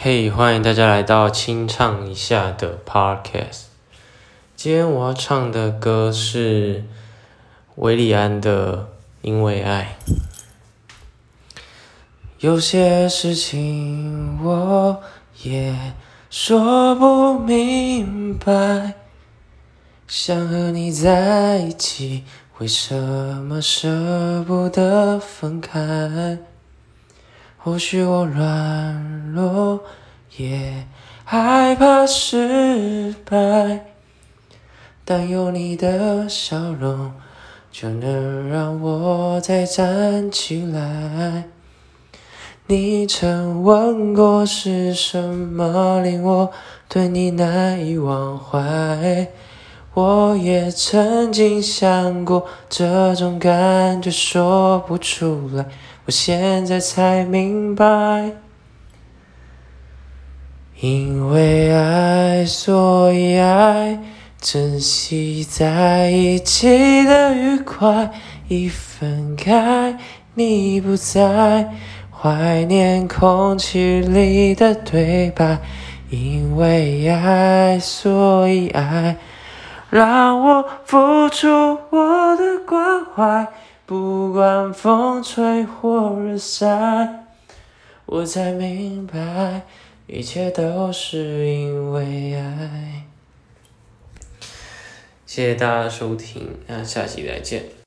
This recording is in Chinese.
嘿，欢迎大家来到清唱一下的 Podcast。今天我要唱的歌是维里安的《因为爱》。有些事情我也说不明白，想和你在一起，为什么舍不得分开？或许我软弱，也害怕失败，但有你的笑容，就能让我再站起来。你曾问过是什么令我对你难以忘怀，我也曾经想过这种感觉说不出来，我现在才明白，因为爱所以爱，珍惜在一起的愉快，一分开你不在。怀念空气里的对白，因为爱，所以爱，让我付出我的关怀，不管风吹或日晒，我才明白，一切都是因为爱。谢谢大家收听，那下期再见。